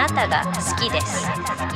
なたが好きです。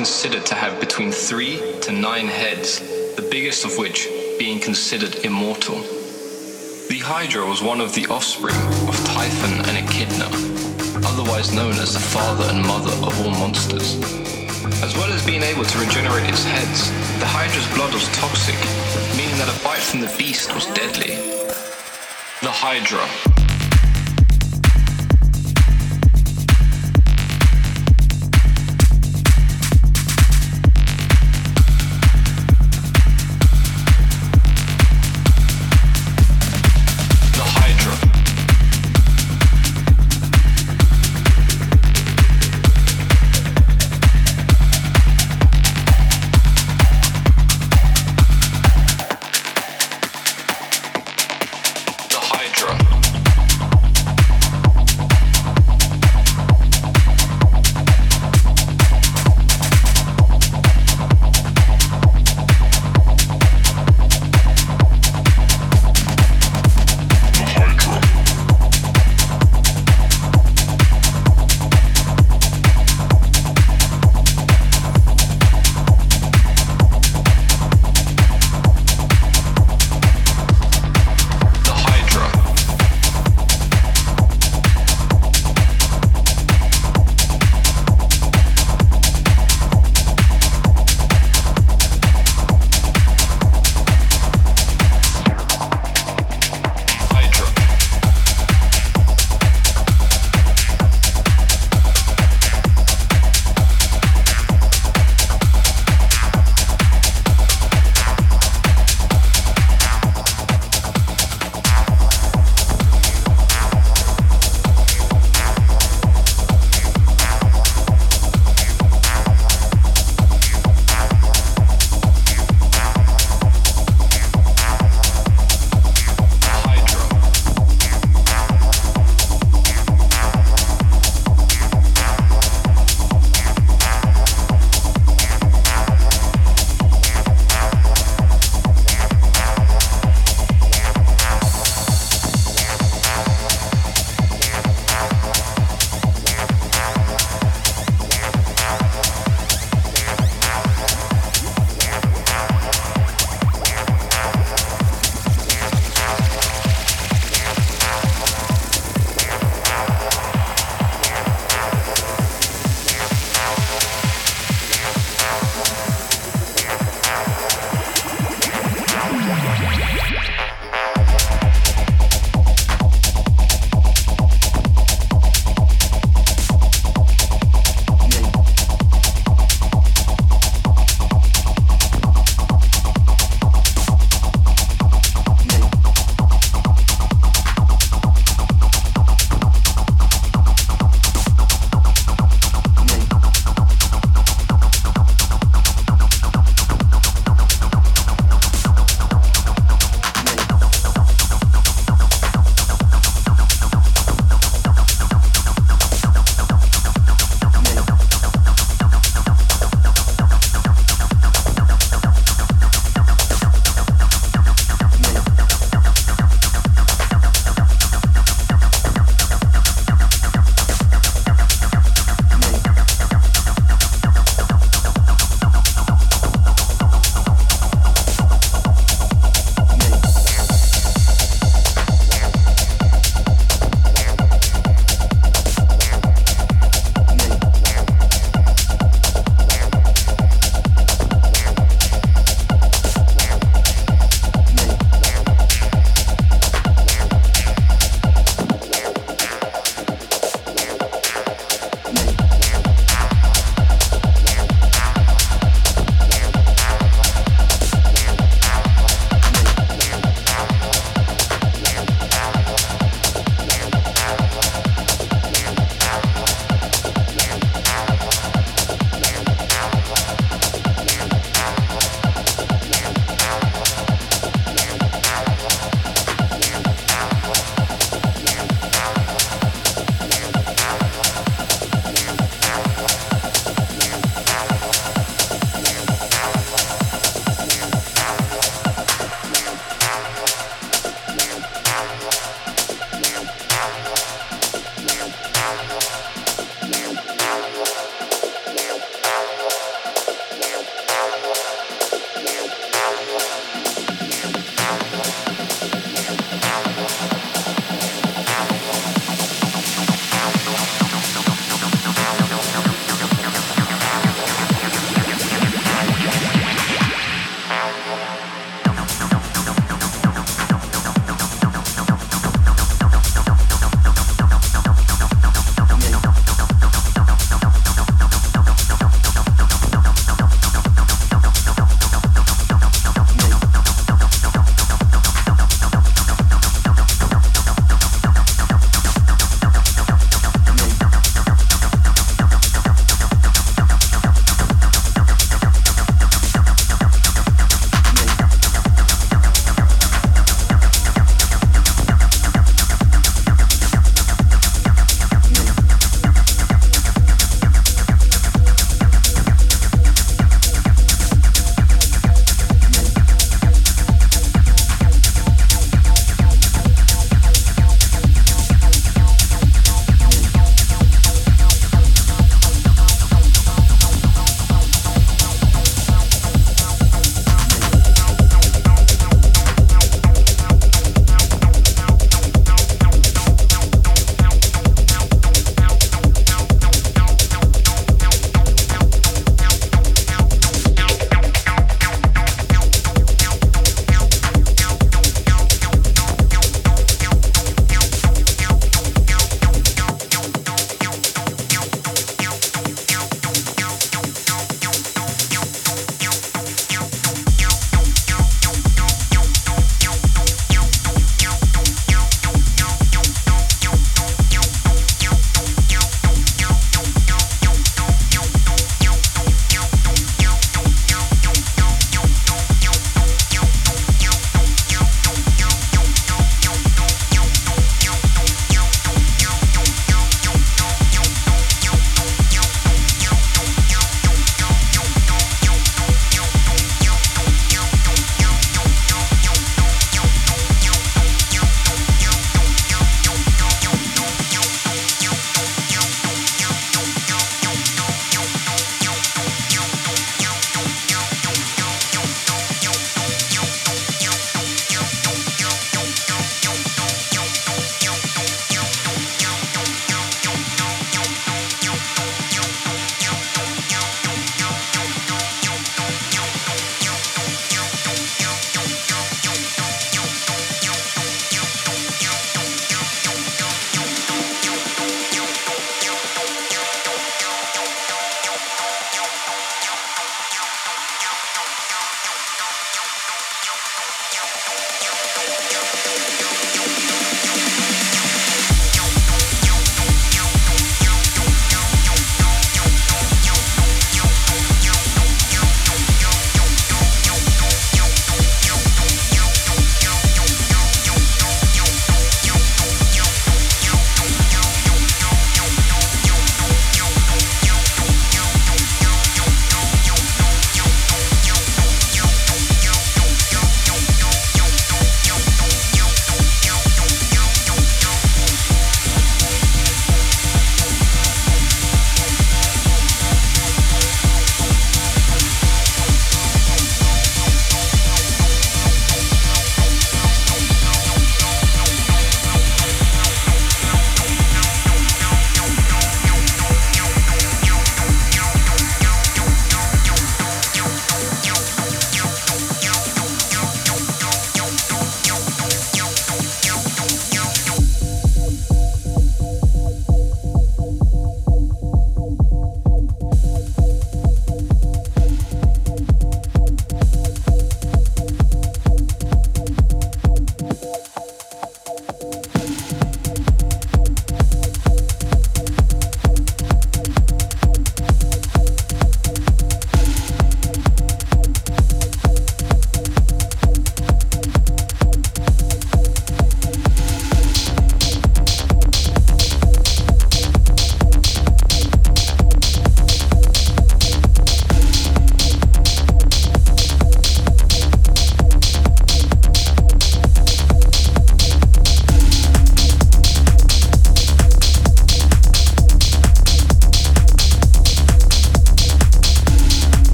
Considered to have between three to nine heads, the biggest of which being considered immortal. The Hydra was one of the offspring of Typhon and Echidna, otherwise known as the father and mother of all monsters. As well as being able to regenerate its heads, the Hydra's blood was toxic, meaning that a bite from the beast was deadly. The Hydra